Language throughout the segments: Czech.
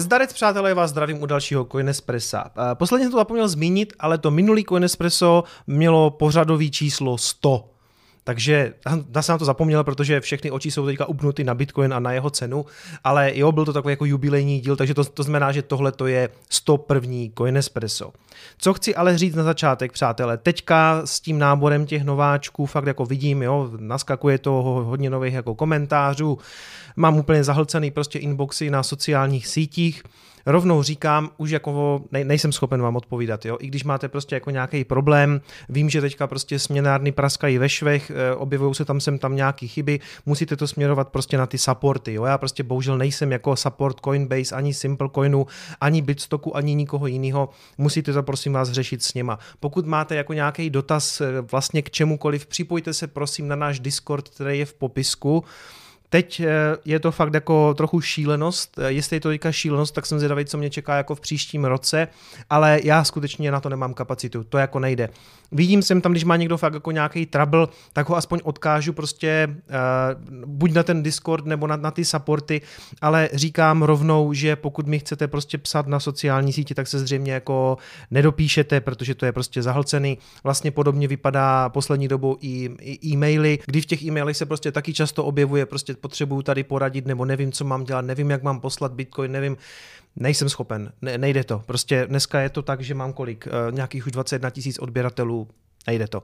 Zdarec, přátelé, vás zdravím u dalšího Coinespressa. Eh, posledně jsem to zapomněl zmínit, ale to minulý Coinespresso mělo pořadový číslo 100. Takže já jsem na to zapomněl, protože všechny oči jsou teďka upnuty na Bitcoin a na jeho cenu, ale jo, byl to takový jako jubilejní díl, takže to, to znamená, že tohle to je 101. Coinespresso. Co chci ale říct na začátek, přátelé, teďka s tím náborem těch nováčků fakt jako vidím, jo, naskakuje to hodně nových jako komentářů, mám úplně zahlcený prostě inboxy na sociálních sítích, rovnou říkám, už jako nej, nejsem schopen vám odpovídat, jo. I když máte prostě jako nějaký problém, vím, že teďka prostě směnárny praskají ve švech, eh, objevují se tam sem tam nějaký chyby, musíte to směrovat prostě na ty supporty, jo. Já prostě bohužel nejsem jako support Coinbase, ani Simplecoinu, ani Bitstocku, ani nikoho jiného. Musíte to prosím vás řešit s něma. Pokud máte jako nějaký dotaz eh, vlastně k čemukoliv, připojte se prosím na náš Discord, který je v popisku. Teď eh, je to fakt jako trochu šílenost, eh, jestli je to teďka šílenost, tak jsem zvědavý, co mě čeká jako v příštím roce, ale já skutečně na to nemám kapacitu, to jako nejde. Vidím jsem tam, když má někdo fakt jako nějaký trouble, tak ho aspoň odkážu prostě uh, buď na ten Discord nebo na, na ty supporty, ale říkám rovnou, že pokud mi chcete prostě psat na sociální síti, tak se zřejmě jako nedopíšete, protože to je prostě zahlcený. Vlastně podobně vypadá poslední dobou i, i e-maily, kdy v těch e-mailech se prostě taky často objevuje prostě potřebuju tady poradit, nebo nevím, co mám dělat, nevím, jak mám poslat Bitcoin, nevím, nejsem schopen, ne, nejde to. Prostě dneska je to tak, že mám kolik, uh, nějakých už 21 tisíc odběratelů, nejde to.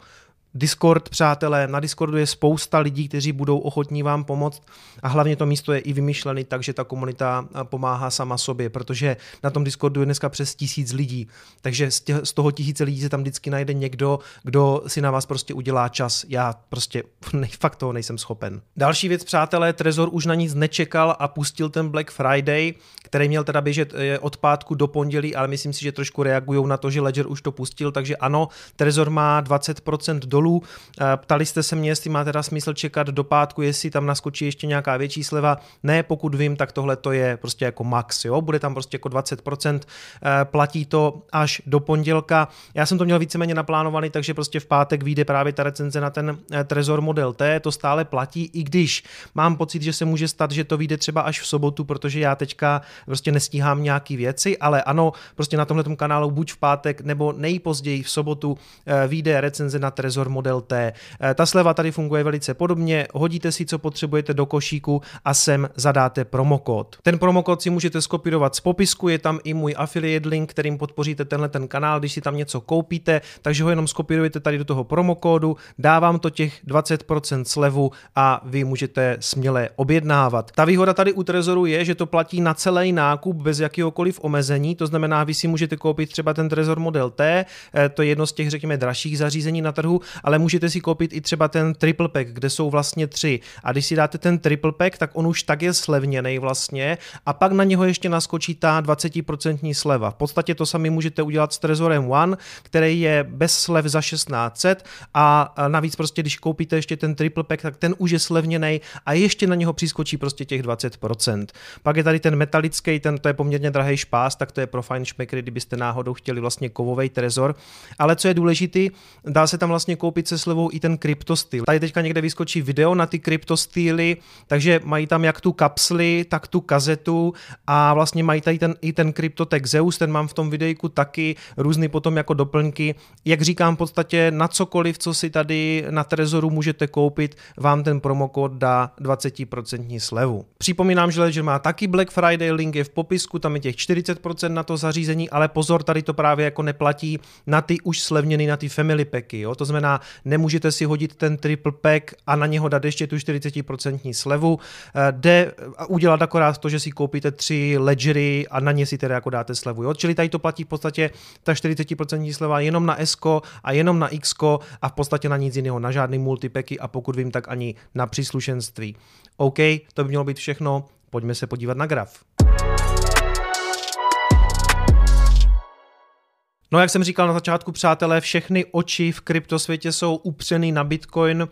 Discord, přátelé, na Discordu je spousta lidí, kteří budou ochotní vám pomoct a hlavně to místo je i vymyšlený tak, že ta komunita pomáhá sama sobě, protože na tom Discordu je dneska přes tisíc lidí, takže z, toho tisíce lidí se tam vždycky najde někdo, kdo si na vás prostě udělá čas. Já prostě nej, fakt toho nejsem schopen. Další věc, přátelé, Trezor už na nic nečekal a pustil ten Black Friday, který měl teda běžet eh, od pátku do pondělí, ale myslím si, že trošku reagují na to, že Ledger už to pustil, takže ano, Trezor má 20% dolů. Eh, ptali jste se mě, jestli má teda smysl čekat do pátku, jestli tam naskočí ještě nějaká větší sleva. Ne, pokud vím, tak tohle to je prostě jako max, jo, bude tam prostě jako 20%, eh, platí to až do pondělka. Já jsem to měl víceméně naplánovaný, takže prostě v pátek vyjde právě ta recenze na ten Trezor Model T, to stále platí, i když mám pocit, že se může stát, že to vyjde třeba až v sobotu, protože já teďka prostě nestíhám nějaký věci, ale ano, prostě na tomhle kanálu buď v pátek nebo nejpozději v sobotu vyjde recenze na Trezor Model T. Eh, ta sleva tady funguje velice podobně, hodíte si, co potřebujete do košíku a sem zadáte promokód. Ten promokód si můžete skopírovat z popisku, je tam i můj affiliate link, kterým podpoříte tenhle ten kanál, když si tam něco koupíte, takže ho jenom skopírujete tady do toho promokódu, dávám to těch 20% slevu a vy můžete směle objednávat. Ta výhoda tady u Trezoru je, že to platí na celý nákup bez jakéhokoliv omezení, to znamená, vy si můžete koupit třeba ten Trezor Model T, eh, to je jedno z těch, řekněme, dražších zařízení na trhu ale můžete si koupit i třeba ten triple pack, kde jsou vlastně tři. A když si dáte ten triple pack, tak on už tak je slevněný vlastně a pak na něho ještě naskočí ta 20% sleva. V podstatě to sami můžete udělat s Trezorem One, který je bez slev za 1600 a navíc prostě, když koupíte ještě ten triple pack, tak ten už je slevněný a ještě na něho přiskočí prostě těch 20%. Pak je tady ten metalický, ten to je poměrně drahý špás, tak to je pro fine šmekry, kdybyste náhodou chtěli vlastně kovový trezor. Ale co je důležitý, dá se tam vlastně koupit koupit se slevou i ten kryptostyl. Tady teďka někde vyskočí video na ty kryptostýly, takže mají tam jak tu kapsli, tak tu kazetu a vlastně mají tady ten, i ten kryptotek Zeus, ten mám v tom videjku taky, různý potom jako doplňky. Jak říkám, v podstatě na cokoliv, co si tady na Trezoru můžete koupit, vám ten promokód dá 20% slevu. Připomínám, že Ledger má taky Black Friday, link je v popisku, tam je těch 40% na to zařízení, ale pozor, tady to právě jako neplatí na ty už slevněný, na ty family packy, jo? to znamená nemůžete si hodit ten triple pack a na něho dát ještě tu 40% slevu. Eh, jde udělat akorát to, že si koupíte tři ledgery a na ně si teda jako dáte slevu. Jo? Čili tady to platí v podstatě ta 40% sleva jenom na S a jenom na X a v podstatě na nic jiného, na žádný multipacky a pokud vím, tak ani na příslušenství. OK, to by mělo být všechno, pojďme se podívat na graf. No jak jsem říkal na začátku, přátelé, všechny oči v kryptosvětě jsou upřeny na Bitcoin,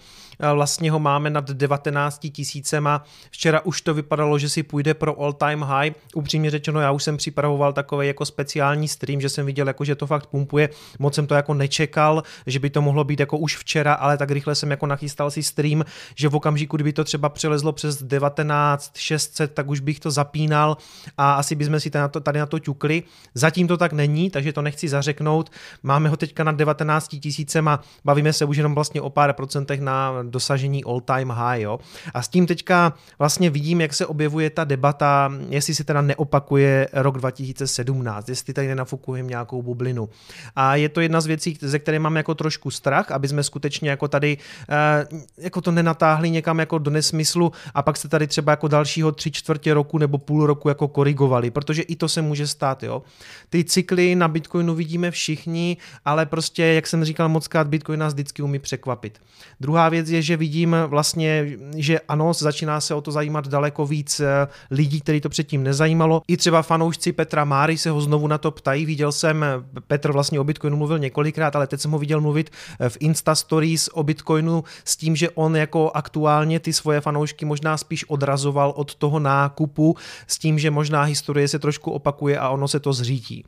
vlastně ho máme nad 19 tisícema. Včera už to vypadalo, že si půjde pro all time high. Upřímně řečeno, já už jsem připravoval takový jako speciální stream, že jsem viděl, jako, že to fakt pumpuje. Moc jsem to jako nečekal, že by to mohlo být jako už včera, ale tak rychle jsem jako nachystal si stream, že v okamžiku, kdyby to třeba přelezlo přes 19 600, tak už bych to zapínal a asi bychom si tady na to, tady na to ťukli. Zatím to tak není, takže to nechci zařeknout. Máme ho teďka na 19 tisícem a bavíme se už jenom vlastně o pár procentech na dosažení all time high. Jo? A s tím teďka vlastně vidím, jak se objevuje ta debata, jestli se teda neopakuje rok 2017, jestli tady nenafukujeme nějakou bublinu. A je to jedna z věcí, ze které mám jako trošku strach, aby jsme skutečně jako tady eh, jako to nenatáhli někam jako do nesmyslu a pak se tady třeba jako dalšího tři čtvrtě roku nebo půl roku jako korigovali, protože i to se může stát. Jo? Ty cykly na Bitcoinu vidíme všichni, ale prostě, jak jsem říkal, moc krát Bitcoin nás vždycky umí překvapit. Druhá věc je, že vidím vlastně, že ano, začíná se o to zajímat daleko víc eh, lidí, který to předtím nezajímalo. I třeba fanoušci Petra Máry se ho znovu na to ptají. Viděl jsem, Petr vlastně o Bitcoinu mluvil několikrát, ale teď jsem ho viděl mluvit eh, v Insta Stories o Bitcoinu s tím, že on jako aktuálně ty svoje fanoušky možná spíš odrazoval od toho nákupu s tím, že možná historie se trošku opakuje a ono se to zřítí.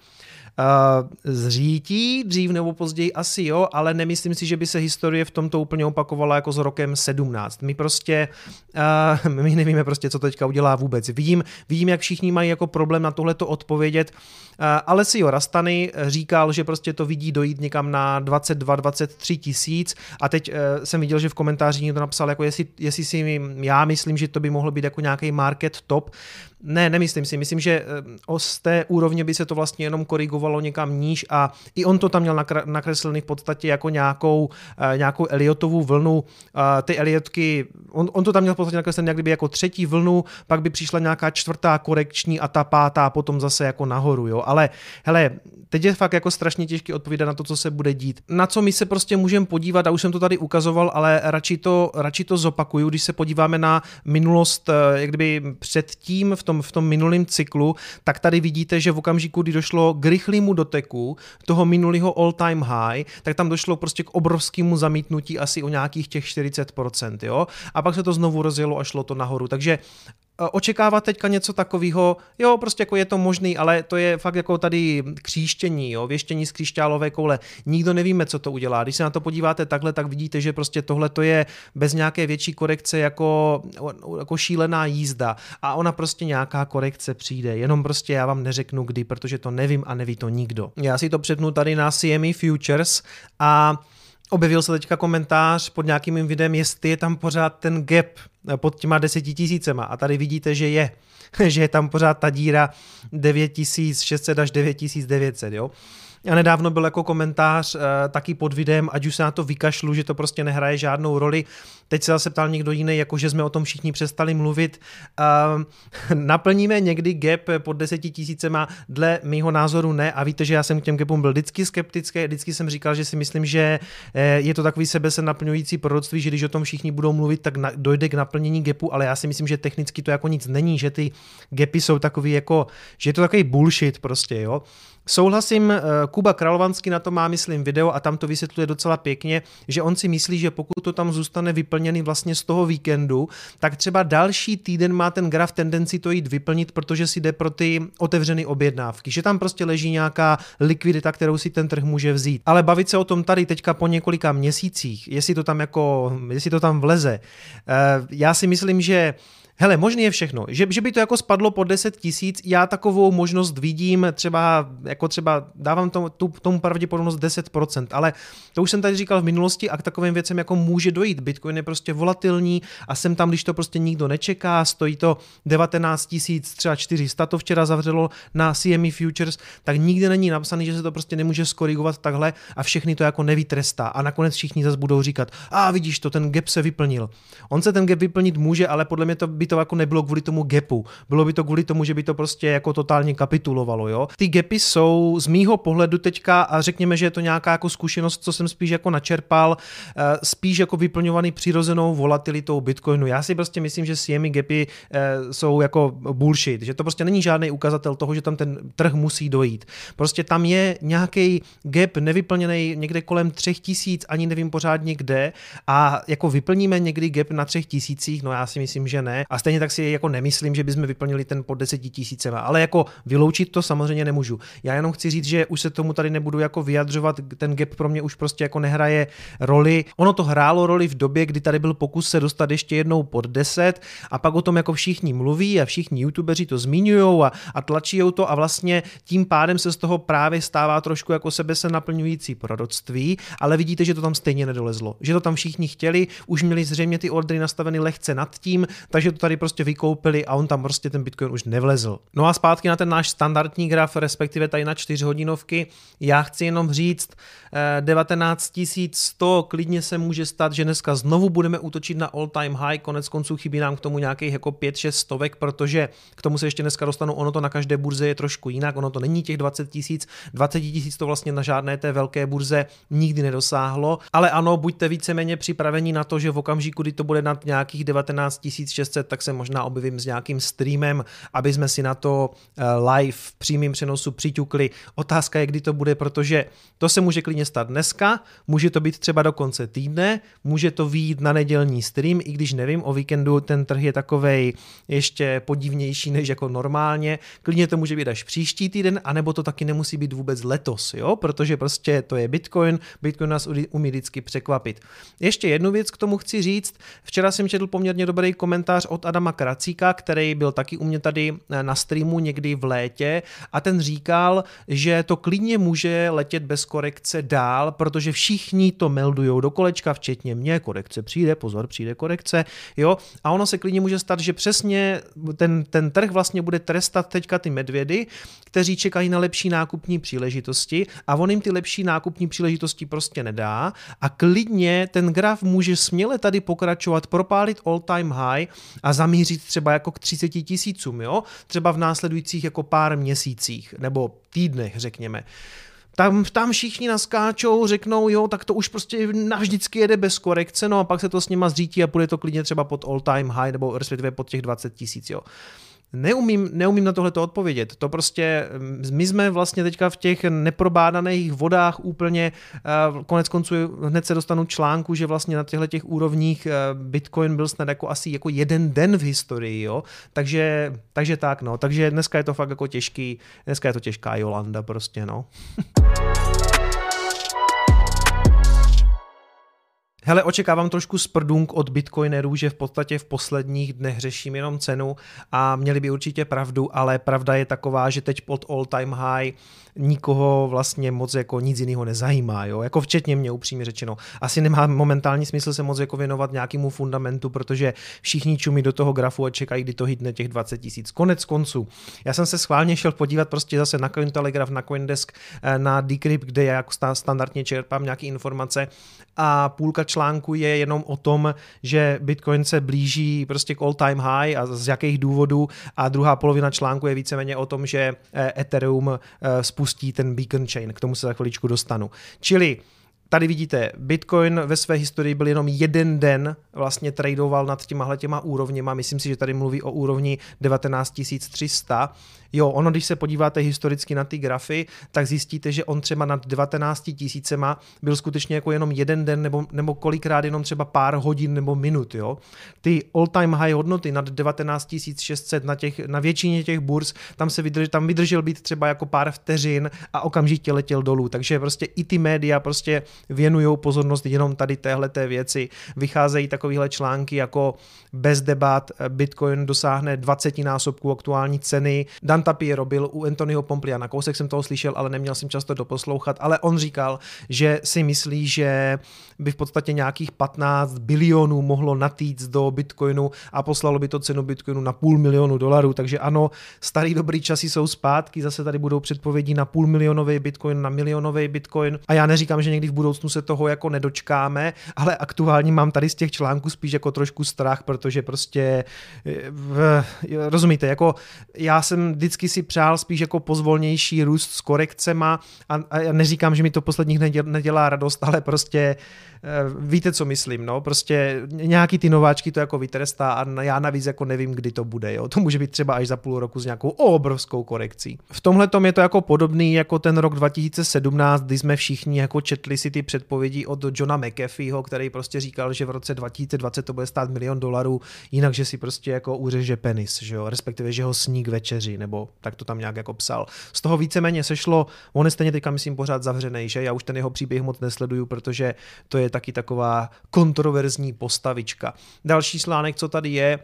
Uh, zřítí dřív nebo později asi jo, ale nemyslím si, že by se historie v tomto úplně opakovala jako s rokem 17. My prostě, uh, my nevíme prostě, co teďka udělá vůbec. Vidím, vidím, jak všichni mají jako problém na tohleto odpovědět, uh, ale si jo, Rastany říkal, že prostě to vidí dojít někam na 22-23 tisíc a teď jsem viděl, že v komentáři někdo napsal, jako jestli, jestli si já myslím, že to by mohlo být jako nějaký market top, ne, nemyslím si. Myslím, že eh, z té úrovně by se to vlastně jenom korigovalo někam níž a i on to tam měl nakreslený v podstatě jako nějakou, eh, nějakou Eliotovu vlnu. Ty Eliotky, on, on to tam měl v podstatě nakreslený jak kdyby jako třetí vlnu, pak by přišla nějaká čtvrtá korekční a ta pátá potom zase jako nahoru, jo. Ale hele, teď je fakt jako strašně těžké odpovídat na to, co se bude dít. Na co my se prostě můžeme podívat, a už jsem to tady ukazoval, ale radši to, radši to zopakuju, když se podíváme na minulost, eh, jak kdyby předtím v tom tom, v tom minulém cyklu, tak tady vidíte, že v okamžiku, kdy došlo k rychlému doteku toho minulého all-time high, tak tam došlo prostě k obrovskému zamítnutí asi o nějakých těch 40%, jo? A pak se to znovu rozjelo a šlo to nahoru. Takže očekávat teďka něco takového, jo, prostě jako je to možný, ale to je fakt jako tady kříštění, jo, věštění z křišťálové koule. Nikdo nevíme, co to udělá. Když se na to podíváte takhle, tak vidíte, že prostě tohle to je bez nějaké větší korekce jako, jako šílená jízda a ona prostě nějaká korekce přijde. Jenom prostě já vám neřeknu kdy, protože to nevím a neví to nikdo. Já si to přepnu tady na CME Futures a objevil se teďka komentář pod nějakým mým videem, jestli je tam pořád ten gap pod těma deseti tisícema a tady vidíte, že je, že je tam pořád ta díra 9600 až 9900, jo. A nedávno byl jako komentář uh, taky pod videem, ať už se na to vykašlu, že to prostě nehraje žádnou roli. Teď se zase ptal někdo jiný, jako že jsme o tom všichni přestali mluvit. Uh, naplníme někdy gap pod deseti tisícema? Dle mýho názoru ne. A víte, že já jsem k těm gapům byl vždycky skeptický. Vždycky jsem říkal, že si myslím, že eh, je to takový sebe se naplňující proroctví, že když o tom všichni budou mluvit, tak dojde k naplnění gapu, ale já si myslím, že technicky to jako nic není, že ty gapy jsou takový jako, že je to takový bullshit prostě, jo. Souhlasím, eh, Kuba Kralovanský na to má, myslím, video a tam to vysvětluje docela pěkně, že on si myslí, že pokud to tam zůstane vyplněný vlastně z toho víkendu, tak třeba další týden má ten graf tendenci to jít vyplnit, protože si jde pro ty otevřené objednávky, že tam prostě leží nějaká likvidita, kterou si ten trh může vzít. Ale bavit se o tom tady teďka po několika měsících, jestli to tam jako, jestli to tam vleze, eh, já si myslím, že Hele, možný je všechno. Že, že by to jako spadlo po 10 tisíc, já takovou možnost vidím, třeba, jako třeba dávám tomu, tu, tomu pravděpodobnost 10%, ale to už jsem tady říkal v minulosti a k takovým věcem jako může dojít. Bitcoin je prostě volatilní a jsem tam, když to prostě nikdo nečeká, stojí to 19 tisíc, třeba 400 to včera zavřelo na CME Futures, tak nikdy není napsaný, že se to prostě nemůže skorigovat takhle a všechny to jako nevytrestá a nakonec všichni zase budou říkat, a vidíš to, ten gap se vyplnil. On se ten gap vyplnit může, ale podle mě to by to jako nebylo kvůli tomu gapu. Bylo by to kvůli tomu, že by to prostě jako totálně kapitulovalo, jo. Ty gapy jsou z mýho pohledu teďka, a řekněme, že je to nějaká jako zkušenost, co jsem spíš jako načerpal, eh, spíš jako vyplňovaný přirozenou volatilitou Bitcoinu. Já si prostě myslím, že CME gapy eh, jsou jako bullshit, že to prostě není žádný ukazatel toho, že tam ten trh musí dojít. Prostě tam je nějaký gap nevyplněný někde kolem třech tisíc, ani nevím pořádně kde a jako vyplníme někdy gap na třech tisících, no já si myslím, že ne. A stejně tak si jako nemyslím, že bychom vyplnili ten pod deseti tisícema, ale jako vyloučit to samozřejmě nemůžu. Já jenom chci říct, že už se tomu tady nebudu jako vyjadřovat, ten gap pro mě už prostě jako nehraje roli. Ono to hrálo roli v době, kdy tady byl pokus se dostat ještě jednou pod 10 a pak o tom jako všichni mluví a všichni youtubeři to zmiňují a, a tlačí to a vlastně tím pádem se z toho právě stává trošku jako sebe se naplňující proroctví, ale vidíte, že to tam stejně nedolezlo. Že to tam všichni chtěli, už měli zřejmě ty ordery nastaveny lehce nad tím, takže to tady prostě vykoupili a on tam prostě ten Bitcoin už nevlezl. No a zpátky na ten náš standardní graf, respektive tady na čtyřhodinovky, já chci jenom říct, 19 eh, 100, klidně se může stát, že dneska znovu budeme útočit na all time high, konec konců chybí nám k tomu nějakých jako 5-6 stovek, protože k tomu se ještě dneska dostanu, ono to na každé burze je trošku jinak, ono to není těch 20 tisíc, 20 tisíc to vlastně na žádné té velké burze nikdy nedosáhlo, ale ano, buďte víceméně připraveni na to, že v okamžiku, kdy to bude nad nějakých 19 600, tak se možná objevím s nějakým streamem, aby jsme si na to eh, live v přímém přenosu přiťukli. Otázka je, kdy to bude, protože to se může klidně stát dneska, může to být třeba do konce týdne, může to výjít na nedělní stream, i když nevím, o víkendu ten trh je takovej ještě podivnější než jako normálně. Klidně to může být až příští týden, anebo to taky nemusí být vůbec letos, jo, protože prostě to je Bitcoin, Bitcoin nás umí vždycky překvapit. Ještě jednu věc k tomu chci říct. Včera jsem četl poměrně dobrý komentář od Adama Kracíka, který byl taky u mě tady eh, na streamu někdy v létě. A ten říkal, že to klidně může letět bez korekce dál, protože všichni to meldují do kolečka, včetně mě, korekce přijde, pozor, přijde korekce, jo, a ono se klidně může stát, že přesně ten, ten trh vlastně bude trestat teďka ty medvědy, kteří čekají na lepší nákupní příležitosti a on jim ty lepší nákupní příležitosti prostě nedá. A klidně ten graf může směle tady pokračovat, propálit all time high a zamířit třeba jako k 30 tisícům, jo? Třeba v následujících jako pár měsících nebo týdnech, řekněme tam, tam všichni naskáčou, řeknou, jo, tak to už prostě navždycky jede bez korekce, no a pak se to s nima zřítí a půjde to klidně třeba pod all time high, nebo respektive pod těch 20 tisíc, jo. Neumím, neumím na tohle to odpovědět. To prostě, mm, my jsme vlastně teďka v těch neprobádaných vodách úplně, eh, konec konců hned se dostanu článku, že vlastně na těchto těch úrovních eh, Bitcoin byl snad jako asi jako jeden den v historii, jo. Takže, takže tak, no. Takže dneska je to fakt jako těžký, dneska je to těžká Jolanda prostě, no. Hele, očekávám trošku sprdunk od bitcoinerů, že v podstatě v posledních dnech řeším jenom cenu a měli by určitě pravdu, ale pravda je taková, že teď pod all time high nikoho vlastně moc jako nic jiného nezajímá, jo? jako včetně mě upřímně řečeno. Asi nemá momentální smysl se moc jako věnovat nějakému fundamentu, protože všichni čumí do toho grafu a čekají, kdy to hitne těch 20 tisíc. Konec konců. Já jsem se schválně šel podívat prostě zase na Cointelegraph, na Coindesk, eh, na Decrypt, kde já jako standardně čerpám nějaké informace a půlka článku je jenom o tom, že Bitcoin se blíží prostě k all time high a z jakých důvodů. A druhá polovina článku je víceméně o tom, že eh, Ethereum eh, spustí ten beacon chain, k tomu se za chviličku dostanu. Čili Tady vidíte, Bitcoin ve své historii byl jenom jeden den, vlastně tradoval nad těma těma úrovněma, myslím si, že tady mluví o úrovni 19 300 Jo, ono, když se podíváte historicky na ty grafy, tak zjistíte, že on třeba nad 19 tisícema byl skutečně jako jenom jeden den nebo, nebo kolikrát jenom třeba pár hodin nebo minut, jo. Ty all-time high hodnoty nad 19 600 na, těch, na většině těch burz, tam se vydrž, tam vydržel být třeba jako pár vteřin a okamžitě letěl dolů, takže prostě i ty média prostě věnují pozornost jenom tady téhle té věci. Vycházejí takovéhle články jako bez debat Bitcoin dosáhne 20 násobků aktuální ceny. Dan Tapiero byl u Antonio Pompliana. Kousek jsem toho slyšel, ale neměl jsem často doposlouchat, ale on říkal, že si myslí, že by v podstatě nějakých 15 bilionů mohlo natýct do Bitcoinu a poslalo by to cenu Bitcoinu na půl milionu dolarů, takže ano, starý dobrý časy jsou zpátky, zase tady budou předpovědi na půl milionový Bitcoin, na milionový Bitcoin a já neříkám, že někdy v budoucnu se toho jako nedočkáme, ale aktuálně mám tady z těch článků spíš jako trošku strach, protože prostě v, rozumíte, jako já jsem vždycky si přál spíš jako pozvolnější růst s korekcema a, a neříkám, že mi to posledních nedělá radost, ale prostě Eh, víte, co myslím, no, prostě nějaký ty nováčky to jako vytrestá a já navíc jako nevím, kdy to bude, jo. To může být třeba až za půl roku s nějakou obrovskou korekcí. V tomhle tom je to jako podobný jako ten rok 2017, kdy jsme všichni jako četli si ty předpovědi od Johna McAfeeho, který prostě říkal, že v roce 2020 to bude stát milion dolarů, jinak, že si prostě jako uřeže penis, že jo, respektive, že ho sní k večeři, nebo tak to tam nějak jako psal. Z toho víceméně sešlo, on je stejně teďka myslím pořád zavřený, že já už ten jeho příběh moc nesleduju, protože to je taky taková kontroverzní postavička. Další slánek, co tady je,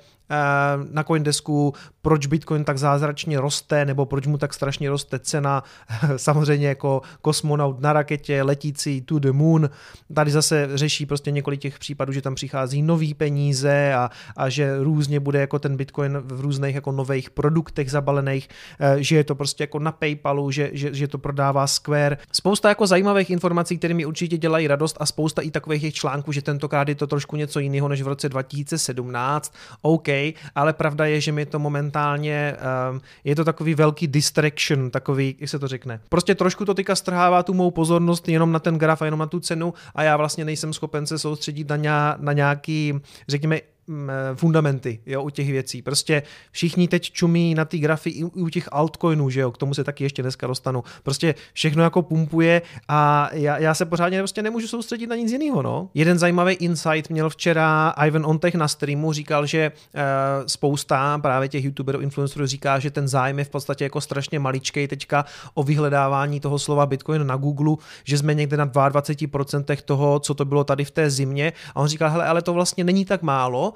na Coindesku, proč Bitcoin tak zázračně roste, nebo proč mu tak strašně roste cena, samozřejmě jako kosmonaut na raketě, letící to the moon. Tady zase řeší prostě několik těch případů, že tam přichází nový peníze a, a že různě bude jako ten Bitcoin v různých jako nových produktech zabalených, eh, že je to prostě jako na Paypalu, že, že, že to prodává Square. Spousta jako zajímavých informací, které mi určitě dělají radost a spousta i takových těch článků, že tentokrát je to trošku něco jiného než v roce 2017. OK, ale pravda je, že mi to momentálně, um, je to takový velký distraction, takový, jak se to řekne. Prostě trošku to teďka strhává tu mou pozornost jenom na ten graf a jenom na tu cenu a já vlastně nejsem schopen se soustředit na, ně, na nějaký, řekněme, fundamenty jo, u těch věcí. Prostě všichni teď čumí na ty grafy i u těch altcoinů, že jo, k tomu se taky ještě dneska dostanu. Prostě všechno jako pumpuje a já, já se pořádně prostě nemůžu soustředit na nic jiného. No. Jeden zajímavý insight měl včera Ivan Ontech na streamu, říkal, že uh, spousta právě těch youtuberů, influencerů říká, že ten zájem je v podstatě jako strašně maličkej teďka o vyhledávání toho slova Bitcoin na Google, že jsme někde na 22% toho, co to bylo tady v té zimě. A on říkal, hele, ale to vlastně není tak málo,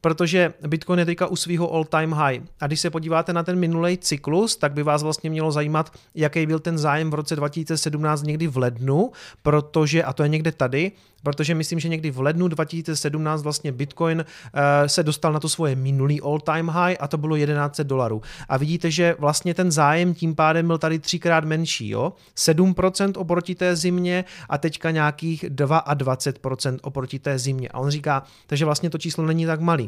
protože Bitcoin je teďka u svého all-time high. A když se podíváte na ten minulý cyklus, tak by vás vlastně mělo zajímat, jaký byl ten zájem v roce 2017 někdy v lednu, protože, a to je někde tady, protože myslím, že někdy v lednu 2017 vlastně Bitcoin uh, se dostal na to svoje minulý all-time high a to bylo 1100 dolarů. A vidíte, že vlastně ten zájem tím pádem byl tady třikrát menší, jo? 7% oproti té zimě a teďka nějakých 22% oproti té zimě. A on říká, takže vlastně to číslo není tak malý.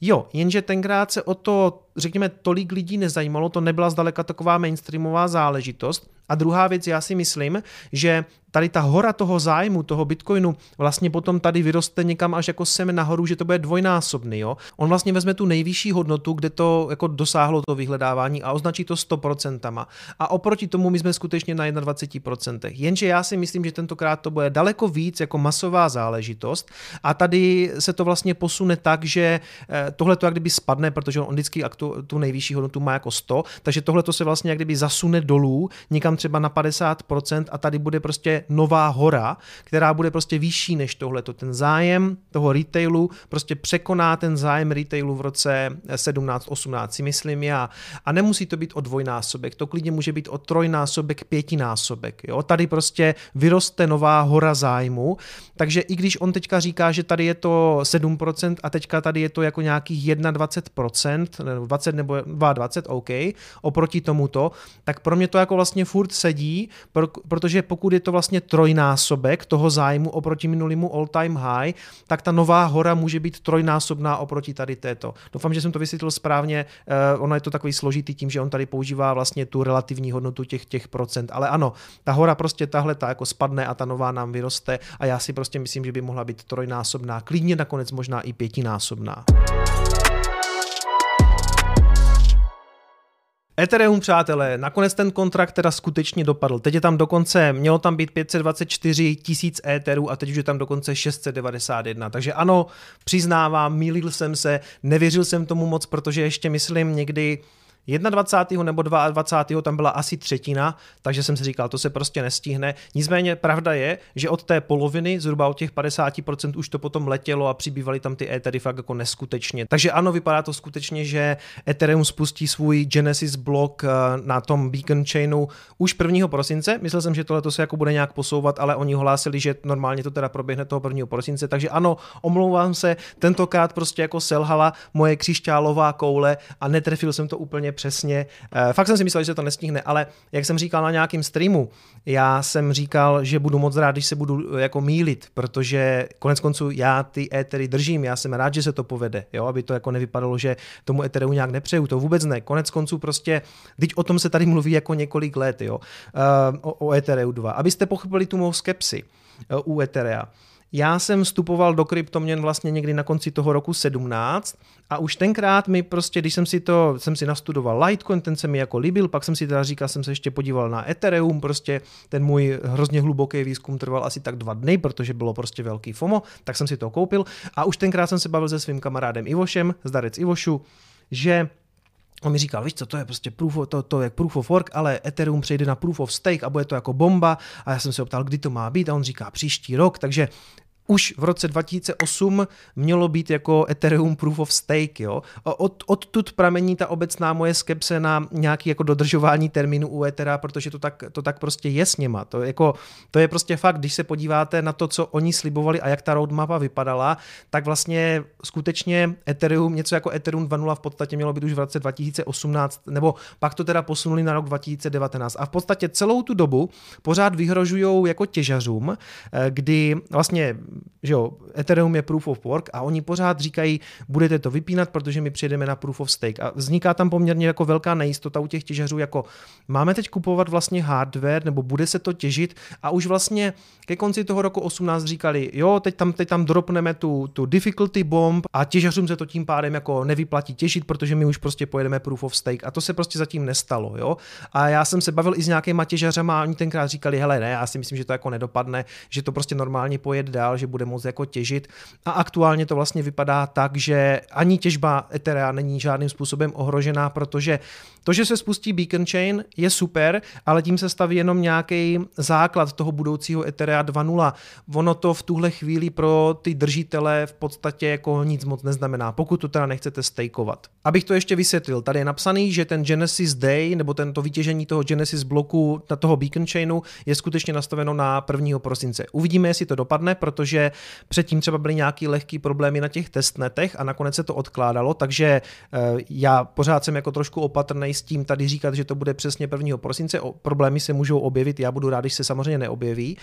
Jo, jenže tenkrát se o to, řekněme, tolik lidí nezajímalo, to nebyla zdaleka taková mainstreamová záležitost. A druhá věc, já si myslím, že tady ta hora toho zájmu, toho Bitcoinu, vlastně potom tady vyroste někam až jako sem nahoru, že to bude dvojnásobný. Jo? On vlastně vezme tu nejvyšší hodnotu, kde to jako dosáhlo to vyhledávání a označí to 100%. A oproti tomu my jsme skutečně na 21%. Jenže já si myslím, že tentokrát to bude daleko víc jako masová záležitost a tady se to vlastně posune tak, že eh, tohle to jak kdyby spadne, protože on vždycky tu, tu nejvyšší hodnotu má jako 100, takže tohle to se vlastně jak kdyby zasune dolů, někam třeba na 50% a tady bude prostě nová hora, která bude prostě vyšší než tohle. Ten zájem toho retailu prostě překoná ten zájem retailu v roce 17-18, si myslím já. A nemusí to být o dvojnásobek, to klidně může být o trojnásobek, pětinásobek. Jo? Tady prostě vyroste nová hora zájmu, takže i když on teďka říká, že tady je to 7% a teďka tady je to jako nějakých 21%, 20 nebo 22, OK, oproti tomuto, tak pro mě to jako vlastně furt sedí, protože pokud je to vlastně trojnásobek toho zájmu oproti minulému all-time high, tak ta nová hora může být trojnásobná oproti tady této. Doufám, že jsem to vysvětlil správně, uh, ono je to takový složitý tím, že on tady používá vlastně tu relativní hodnotu těch, těch procent, ale ano, ta hora prostě tahle ta jako spadne a ta nová nám vyroste a já si prostě myslím, že by mohla být trojnásobná, klidně nakonec možná i pětinásobná. Ethereum, přátelé, nakonec ten kontrakt teda skutečně dopadl. Teď je tam dokonce, mělo tam být 524 tisíc Etherů a teď už je tam dokonce 691. Takže ano, přiznávám, mýlil jsem se, nevěřil jsem tomu moc, protože ještě myslím někdy 21. nebo 22. tam byla asi třetina, takže jsem si říkal, to se prostě nestihne. Nicméně pravda je, že od té poloviny, zhruba od těch 50% už to potom letělo a přibývaly tam ty Ethery fakt jako neskutečně. Takže ano, vypadá to skutečně, že Ethereum spustí svůj Genesis blok eh, na tom Beacon Chainu už 1. prosince. Myslel jsem, že tohle se jako bude nějak posouvat, ale oni hlásili, že normálně to teda proběhne toho 1. prosince. Takže ano, omlouvám se, tentokrát prostě jako selhala moje křišťálová koule a netrefil jsem to úplně přesně. Uh, fakt jsem si myslel, že se to nestihne, ale jak jsem říkal na nějakém streamu, já jsem říkal, že budu moc rád, když se budu jako mílit, protože konec konců já ty étery držím, já jsem rád, že se to povede, jo, aby to jako nevypadalo, že tomu éteru nějak nepřeju, to vůbec ne. Konec konců prostě, teď o tom se tady mluví jako několik let, jo, uh, o, o Ethereum 2. Abyste pochopili tu mou skepsi u Etherea. Já jsem vstupoval do kryptoměn vlastně někdy na konci toho roku 17 a už tenkrát mi prostě, když jsem si to, jsem si nastudoval Litecoin, ten se mi jako líbil, pak jsem si teda říkal, jsem se ještě podíval na Ethereum, prostě ten můj hrozně hluboký výzkum trval asi tak dva dny, protože bylo prostě velký FOMO, tak jsem si to koupil. A už tenkrát jsem se bavil se svým kamarádem Ivošem, zdarec Ivošu, že On mi říkal, víš co, to je prostě proof of, to, to je proof of work, ale Ethereum přejde na proof of stake a bude to jako bomba. A já jsem se optal, kdy to má být a on říká příští rok, takže už v roce 2008 mělo být jako Ethereum Proof of Stake. Jo? Od, odtud pramení ta obecná moje skepse na nějaký jako dodržování termínu u Ethera, protože to tak, to tak prostě je s něma. To, jako, to je prostě fakt, když se podíváte na to, co oni slibovali a jak ta roadmapa vypadala, tak vlastně skutečně Ethereum, něco jako Ethereum 2.0 v podstatě mělo být už v roce 2018, nebo pak to teda posunuli na rok 2019. A v podstatě celou tu dobu pořád vyhrožují jako těžařům, eh, kdy vlastně že jo, Ethereum je proof of work a oni pořád říkají, budete to vypínat, protože my přijedeme na proof of stake. A vzniká tam poměrně jako velká nejistota u těch těžařů, jako máme teď kupovat vlastně hardware, nebo bude se to těžit a už vlastně ke konci toho roku 18 říkali, jo, teď tam, teď tam dropneme tu, tu difficulty bomb a těžařům se to tím pádem jako nevyplatí těžit, protože my už prostě pojedeme proof of stake a to se prostě zatím nestalo, jo. A já jsem se bavil i s nějakýma těžařema a oni tenkrát říkali, hele, ne, já si myslím, že to jako nedopadne, že to prostě normálně pojede dál, že bude moc jako těžit. A aktuálně to vlastně vypadá tak, že ani těžba Etherea není žádným způsobem ohrožená, protože to, že se spustí Beacon Chain, je super, ale tím se staví jenom nějaký základ toho budoucího Etherea 2.0. Ono to v tuhle chvíli pro ty držitele v podstatě jako nic moc neznamená, pokud to teda nechcete stakeovat. Abych to ještě vysvětlil, tady je napsaný, že ten Genesis Day nebo tento vytěžení toho Genesis bloku na toho Beacon Chainu je skutečně nastaveno na 1. prosince. Uvidíme, jestli to dopadne, protože předtím třeba byly nějaký lehký problémy na těch testnetech a nakonec se to odkládalo, takže eh, já pořád jsem jako trošku opatrný s tím tady říkat, že to bude přesně 1. prosince. Problémy se můžou objevit, já budu rád, když se samozřejmě neobjeví.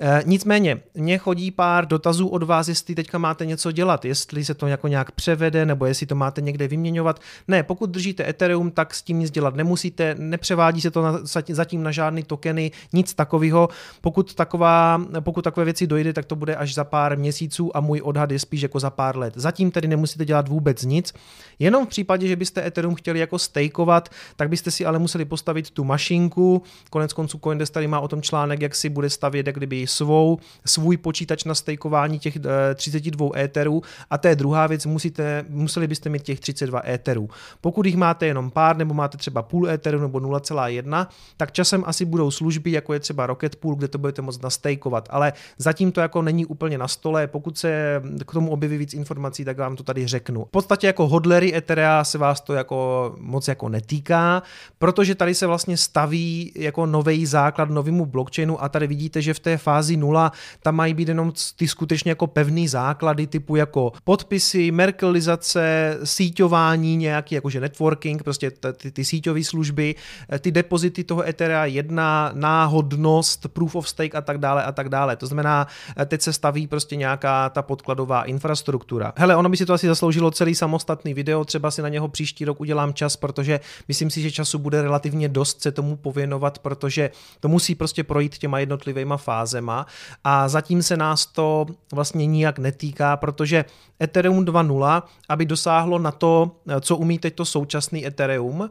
E, nicméně, mně chodí pár dotazů od vás, jestli teďka máte něco dělat, jestli se to jako nějak převede, nebo jestli to máte někde vyměňovat. Ne, pokud držíte Ethereum, tak s tím nic dělat nemusíte, nepřevádí se to na, zatím na žádný tokeny, nic takového. Pokud, taková, pokud takové věci dojde, tak to bude až za pár měsíců a můj odhad je spíš jako za pár let. Zatím tedy nemusíte dělat vůbec nic, jenom v případě, že byste Ethereum chtěli jako stakeovat, tak byste si ale museli postavit tu mašinku. Konec konců Coindesk tady má o tom článek, jak si bude stavět jak kdyby svou, svůj počítač na stejkování těch 32 eh, éterů a to je druhá věc, musíte, museli byste mít těch 32 éterů. Pokud jich máte jenom pár nebo máte třeba půl éteru nebo 0,1, tak časem asi budou služby, jako je třeba Rocket Pool, kde to budete moct nastejkovat, ale zatím to jako není úplně na stole, pokud se k tomu objeví víc informací, tak vám to tady řeknu. V podstatě jako hodlery Etherea se vás to jako moc jako netýká, protože tady se vlastně staví jako nový základ novému blockchainu a tady vidíte, že v té fázi nula tam mají být jenom ty skutečně jako pevný základy typu jako podpisy, merkelizace, síťování nějaký, jakože networking, prostě ty, ty síťové služby, eh, ty depozity toho Etherea 1, náhodnost, proof of stake a tak dále a tak dále. To znamená, eh, teď se staví prostě nějaká ta podkladová infrastruktura. Hele, ono by si to asi zasloužilo celý samostatný video, třeba si na něho příští rok udělám čas, protože myslím si, že času bude relativně dost se tomu pověnovat, protože to musí prostě projít těma jednotlivýma fázema a zatím se nás to vlastně nijak netýká, protože Ethereum 2.0, aby dosáhlo na to, co umí teď to současný Ethereum,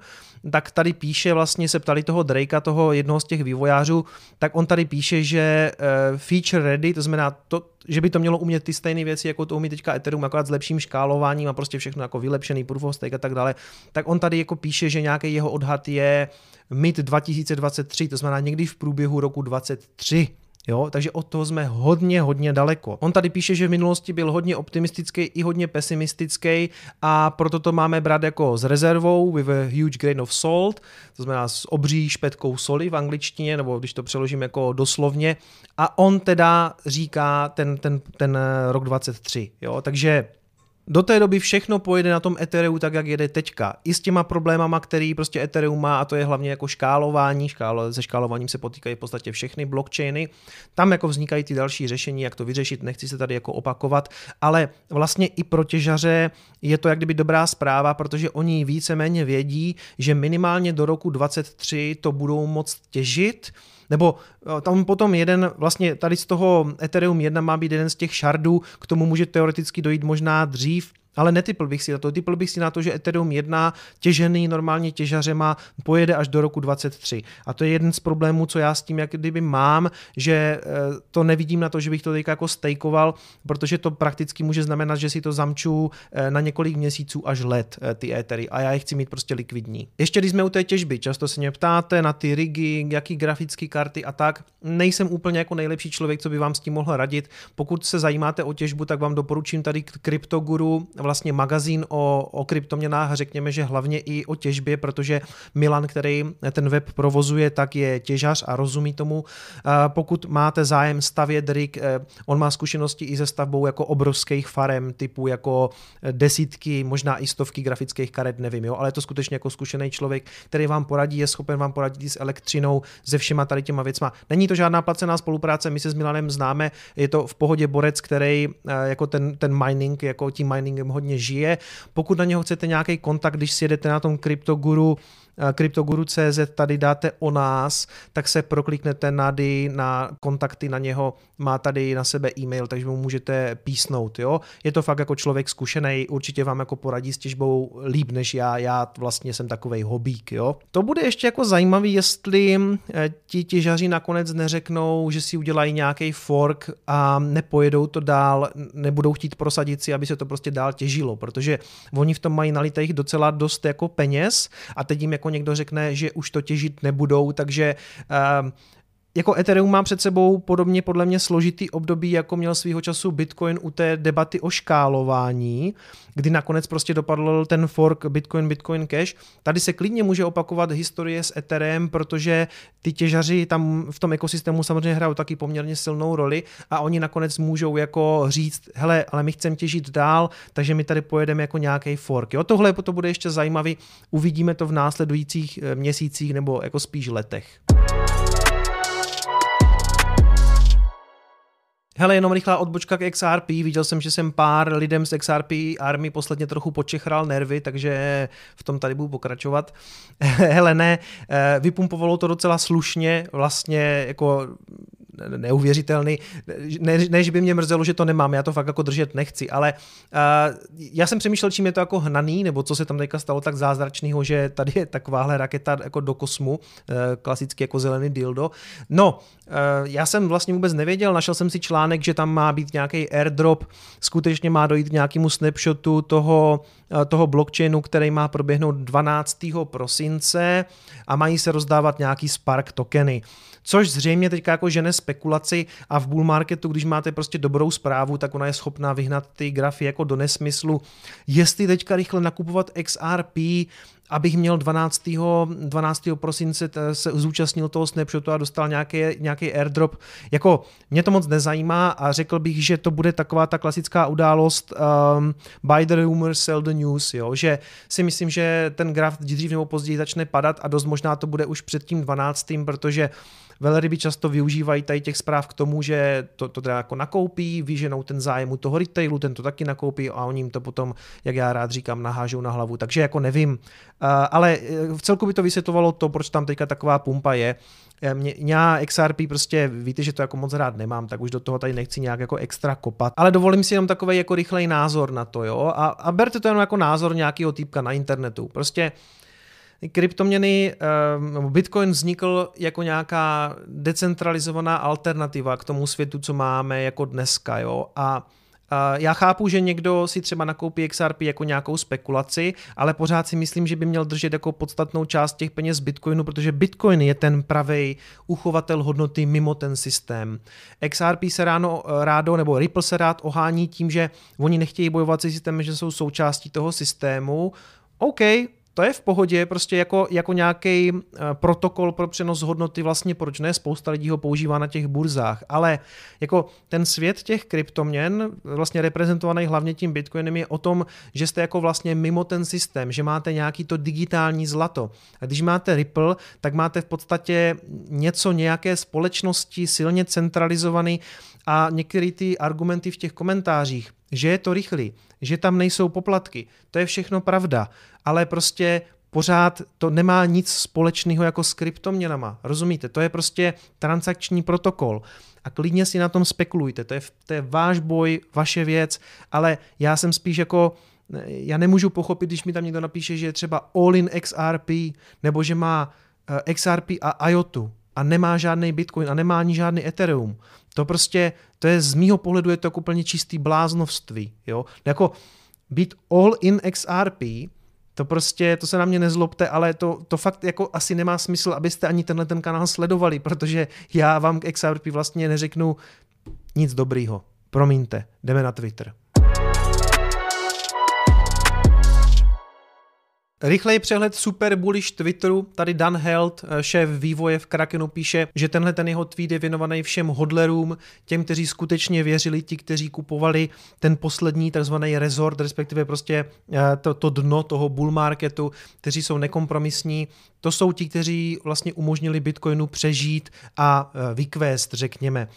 tak tady píše, vlastně se ptali toho Drakea, toho jednoho z těch vývojářů, tak on tady píše, že uh, feature ready, to znamená, to, že by to mělo umět ty stejné věci, jako to umí teďka Ethereum, akorát s lepším škálováním a prostě všechno jako vylepšený proof of stake a tak dále, tak on tady jako píše, že nějaký jeho odhad je mid 2023, to znamená někdy v průběhu roku 2023. Jo, takže od toho jsme hodně, hodně daleko. On tady píše, že v minulosti byl hodně optimistický i hodně pesimistický a proto to máme brát jako s rezervou with a huge grain of salt, to znamená s obří špetkou soli v angličtině, nebo když to přeložím jako doslovně. A on teda říká ten, ten, ten rok 23. Jo, takže do té doby všechno pojede na tom Ethereum tak, jak jede teďka. I s těma problémama, který prostě Ethereum má, a to je hlavně jako škálování. Škálo, se škálováním se potýkají v podstatě všechny blockchainy. Tam jako vznikají ty další řešení, jak to vyřešit, nechci se tady jako opakovat, ale vlastně i pro těžaře je to jak kdyby dobrá zpráva, protože oni víceméně vědí, že minimálně do roku 23 to budou moct těžit, nebo eh, tam potom jeden, vlastně tady z toho Ethereum 1 má být jeden z těch shardů, k tomu může teoreticky dojít možná dřív, ale netypl bych si na to. Typl bych si na to, že Ethereum 1 těžený normálně těžařema pojede až do roku 23. A to je jeden z problémů, co já s tím jak kdyby mám, že eh, to nevidím na to, že bych to teďka jako stejkoval, protože to prakticky může znamenat, že si to zamču eh, na několik měsíců až let eh, ty Ethery a já je chci mít prostě likvidní. Ještě když jsme u té těžby, často se mě ptáte na ty rigy, jaký grafické karty a tak. Nejsem úplně jako nejlepší člověk, co by vám s tím mohl radit. Pokud se zajímáte o těžbu, tak vám doporučím tady CryptoGuru vlastně magazín o, o kryptoměnách, řekněme, že hlavně i o těžbě, protože Milan, který ten web provozuje, tak je těžař a rozumí tomu. Pokud máte zájem stavět rig, eh, on má zkušenosti i se stavbou jako obrovských farem, typu jako desítky, možná i stovky grafických karet, nevím, jo, ale je to skutečně jako zkušený člověk, který vám poradí, je schopen vám poradit s elektřinou, se všema tady těma věcma. Není to žádná placená spolupráce, my se s Milanem známe, je to v pohodě borec, který eh, jako ten, ten mining, jako tím miningem hodně žije. Pokud na něho chcete nějaký kontakt, když si jedete na tom CryptoGuru, CryptoGuru.cz tady dáte o nás, tak se prokliknete nady na kontakty na něho, má tady na sebe e-mail, takže mu můžete písnout. Jo? Je to fakt jako člověk zkušený, určitě vám jako poradí s těžbou líp než já, já vlastně jsem takovej hobík. Jo? To bude ještě jako zajímavý, jestli eh, ti těžaři nakonec neřeknou, že si udělají nějaký fork a nepojedou to dál, nebudou chtít prosadit si, aby se to prostě dál těžilo, protože oni v tom mají nalitých docela dost jako peněz a teď jim jako někdo řekne, že už to těžit nebudou, takže uh, jako Ethereum má před sebou podobně podle mě složitý období, jako měl svýho času Bitcoin u té debaty o škálování, kdy nakonec prostě dopadl ten fork Bitcoin, Bitcoin Cash. Tady se klidně může opakovat historie s Ethereum, protože ty těžaři tam v tom ekosystému samozřejmě hrajou taky poměrně silnou roli a oni nakonec můžou jako říct, hele, ale my chceme těžit dál, takže my tady pojedeme jako nějaký fork. Jo, tohle to bude ještě zajímavý, uvidíme to v následujících eh, měsících nebo jako spíš letech. Hele, jenom rychlá odbočka k XRP. Viděl jsem, že jsem pár lidem z XRP Army posledně trochu počechral nervy, takže v tom tady budu pokračovat. Hele, ne, eh, vypumpovalo to docela slušně, vlastně jako neuvěřitelný. Ne, ne, že by mě mrzelo, že to nemám, já to fakt jako držet nechci, ale uh, já jsem přemýšlel, čím je to jako hnaný, nebo co se tam teďka stalo tak zázračného, že tady je takováhle raketa jako do kosmu, uh, klasicky jako zelený dildo. No, uh, já jsem vlastně vůbec nevěděl, našel jsem si článek, že tam má být nějaký airdrop, skutečně má dojít k nějakému snapshotu toho, toho blockchainu, který má proběhnout 12. prosince a mají se rozdávat nějaký Spark tokeny což zřejmě teďka jako žene spekulaci a v bull marketu, když máte prostě dobrou zprávu, tak ona je schopná vyhnat ty grafy jako do nesmyslu. Jestli teďka rychle nakupovat XRP, abych měl 12. 12. prosince se zúčastnil toho snapshotu a dostal nějaký, nějaký airdrop. Jako mě to moc nezajímá a řekl bych, že to bude taková ta klasická událost um, buy the rumor, sell the news, jo? že si myslím, že ten graf dřív nebo později začne padat a dost možná to bude už před tím 12. protože Velryby často využívají tady těch zpráv k tomu, že to, to teda jako nakoupí, vyženou ten zájem u toho retailu, ten to taky nakoupí a oni jim to potom, jak já rád říkám, nahážou na hlavu. Takže jako nevím, ale eh, v celku by to vysvětovalo to, proč tam teďka taková pumpa je. Eh, mě, já XRP prostě, víte, že to jako moc rád nemám, tak už do toho tady nechci nějak jako extra kopat, ale dovolím si jenom takový jako rychlej názor na to, jo, a, a berte to jenom jako názor nějakého týpka na internetu. Prostě kryptoměny, eh, Bitcoin vznikl jako nějaká decentralizovaná alternativa k tomu světu, co máme jako dneska, jo, a já chápu, že někdo si třeba nakoupí XRP jako nějakou spekulaci, ale pořád si myslím, že by měl držet jako podstatnou část těch peněz Bitcoinu, protože Bitcoin je ten pravý uchovatel hodnoty mimo ten systém. XRP se ráno, rádo, nebo Ripple se rád ohání tím, že oni nechtějí bojovat se systémem, že jsou součástí toho systému. OK, to je v pohodě, prostě jako, jako nějaký eh, protokol pro přenos hodnoty, vlastně proč ne, spousta lidí ho používá na těch burzách, ale jako ten svět těch kryptoměn, vlastně reprezentovaný hlavně tím Bitcoinem, je o tom, že jste jako vlastně mimo ten systém, že máte nějaký to digitální zlato. A když máte Ripple, tak máte v podstatě něco, nějaké společnosti silně centralizovaný a některé ty argumenty v těch komentářích, že je to rychlý, že tam nejsou poplatky, to je všechno pravda, ale prostě pořád to nemá nic společného jako s kryptoměnama. Rozumíte? To je prostě transakční protokol. A klidně si na tom spekulujte. To je, to je váš boj, vaše věc, ale já jsem spíš jako já nemůžu pochopit, když mi tam někdo napíše, že je třeba all-in XRP, nebo že má eh, XRP a IOTu a nemá žádný Bitcoin a nemá ani žádný Ethereum. To prostě, to je z mýho pohledu je to jako úplně čistý bláznovství. Jo? Jako být all in XRP, to prostě, to se na mě nezlobte, ale to, to fakt jako asi nemá smysl, abyste ani tenhle ten kanál sledovali, protože já vám k XRP vlastně neřeknu nic dobrýho. Promiňte, jdeme na Twitter. Rychlej přehled super bullish Twitteru. Tady Dan Held, eh, šéf vývoje v Krakenu, píše, že tenhle ten jeho tweet je věnovaný všem hodlerům, těm, kteří skutečně věřili, ti, kteří kupovali ten poslední takzvaný resort, respektive prostě eh, to, to dno toho bull marketu, kteří jsou nekompromisní. To jsou ti, kteří vlastně umožnili Bitcoinu přežít a eh, vykvést, řekněme.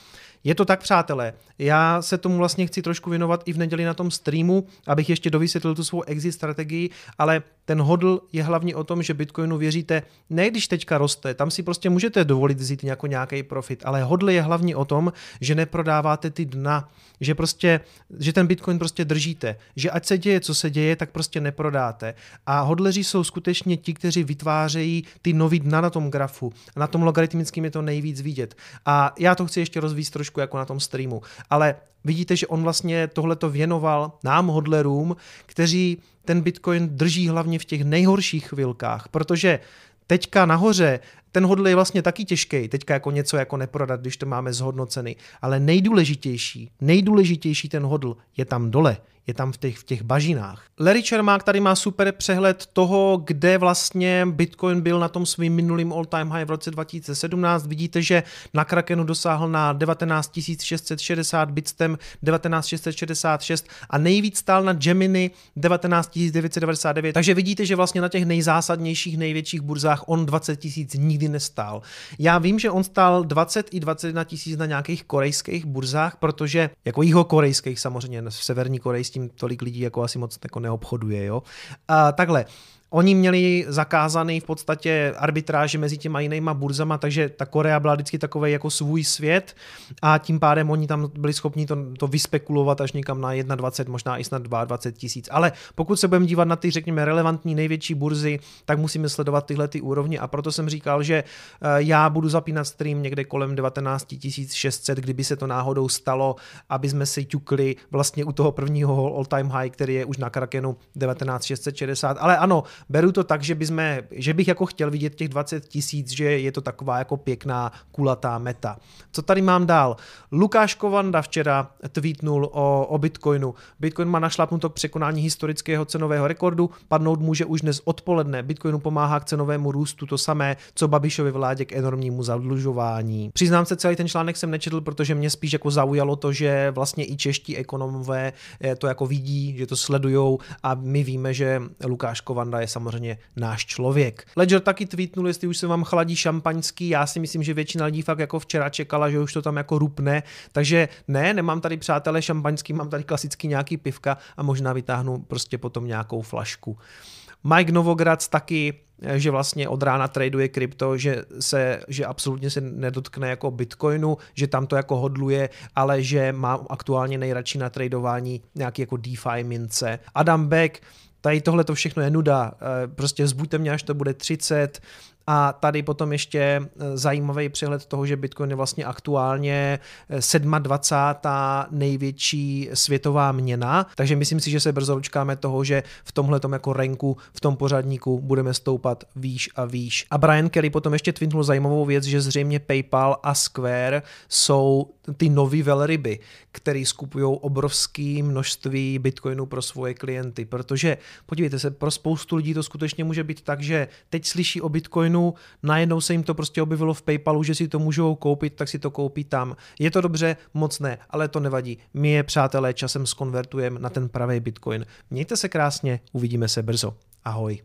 Je to tak, přátelé. Já se tomu vlastně chci trošku věnovat i v neděli na tom streamu, abych ještě dovysvětlil tu svou exit strategii, ale ten hodl je hlavně o tom, že Bitcoinu věříte, ne když teďka roste, tam si prostě můžete dovolit vzít jako nějaký profit, ale hodl je hlavně o tom, že neprodáváte ty dna, že prostě, že ten Bitcoin prostě držíte, že ať se děje, co se děje, tak prostě neprodáte. A hodleři jsou skutečně ti, kteří vytvářejí ty nový dna na tom grafu. A na tom logaritmickém je to nejvíc vidět. A já to chci ještě rozvíjet trošku jako na tom streamu. Ale vidíte, že on vlastně tohleto věnoval nám hodlerům, kteří ten Bitcoin drží hlavně v těch nejhorších chvilkách, protože teďka nahoře ten hodl je vlastně taky těžký, teďka jako něco jako neprodat, když to máme zhodnoceny, ale nejdůležitější, nejdůležitější ten hodl je tam dole, je tam v těch, v těch bažinách. Larry Čermák tady má super přehled toho, kde vlastně Bitcoin byl na tom svým minulým all-time high v roce 2017. Vidíte, že na Krakenu dosáhl na 19 660, Bitstem 19 666 a nejvíc stál na Gemini 19 999. Takže vidíte, že vlastně na těch nejzásadnějších, největších burzách on 20 tisíc nikdy nestál. Já vím, že on stál 20 i 21 tisíc na nějakých korejských burzách, protože jako jeho korejských samozřejmě, v Severní Koreji tím tolik lidí jako asi moc jako neobchoduje. Jo? A takhle, Oni měli zakázaný v podstatě arbitráže mezi těma jinýma burzama, takže ta Korea byla vždycky takový jako svůj svět a tím pádem oni tam byli schopni to, to vyspekulovat až někam na 21, možná i snad 22 tisíc. Ale pokud se budeme dívat na ty, řekněme, relevantní největší burzy, tak musíme sledovat tyhle ty úrovně a proto jsem říkal, že eh, já budu zapínat stream někde kolem 19 600, kdyby se to náhodou stalo, aby jsme si ťukli vlastně u toho prvního all-time high, který je už na Krakenu 19 660. Ale ano, beru to tak, že, bychom, že bych jako chtěl vidět těch 20 tisíc, že je to taková jako pěkná kulatá meta. Co tady mám dál? Lukáš Kovanda včera tweetnul o, o Bitcoinu. Bitcoin má našlapnuto k překonání historického cenového rekordu, padnout může už dnes odpoledne. Bitcoinu pomáhá k cenovému růstu to samé, co Babišovi vládě k enormnímu zadlužování. Přiznám se, celý ten článek jsem nečetl, protože mě spíš jako zaujalo to, že vlastně i čeští ekonomové eh, to jako vidí, že to sledujou a my víme, že Lukáš Kovanda je samozřejmě náš člověk. Ledger taky tweetnul, jestli už se vám chladí šampaňský, já si myslím, že většina lidí fakt jako včera čekala, že už to tam jako rupne, takže ne, nemám tady přátelé šampaňský, mám tady klasický nějaký pivka a možná vytáhnu prostě potom nějakou flašku. Mike Novogradz taky že vlastně od rána traduje krypto, že, se, že absolutně se nedotkne jako Bitcoinu, že tam to jako hodluje, ale že má aktuálně nejradši na tradování nějaký jako DeFi mince. Adam Beck tady tohle to všechno je nuda, eh, prostě zbuďte mě, až to bude 30 A tady potom ještě eh, zajímavý přehled toho, že Bitcoin je vlastně aktuálně 27. Eh, největší světová měna, takže myslím si, že se brzo dočkáme toho, že v tomhle jako renku, v tom pořadníku budeme stoupat výš a výš. A Brian Kelly potom ještě twintnul zajímavou věc, že zřejmě PayPal a Square jsou ty nový velryby, který skupují obrovské množství bitcoinů pro svoje klienty, protože podívejte se, pro spoustu lidí to skutečně může být tak, že teď slyší o bitcoinu, najednou se jim to prostě objevilo v PayPalu, že si to můžou koupit, tak si to koupí tam. Je to dobře? Moc ne, ale to nevadí. My je, přátelé, časem skonvertujeme na ten pravý bitcoin. Mějte se krásně, uvidíme se brzo. Ahoj.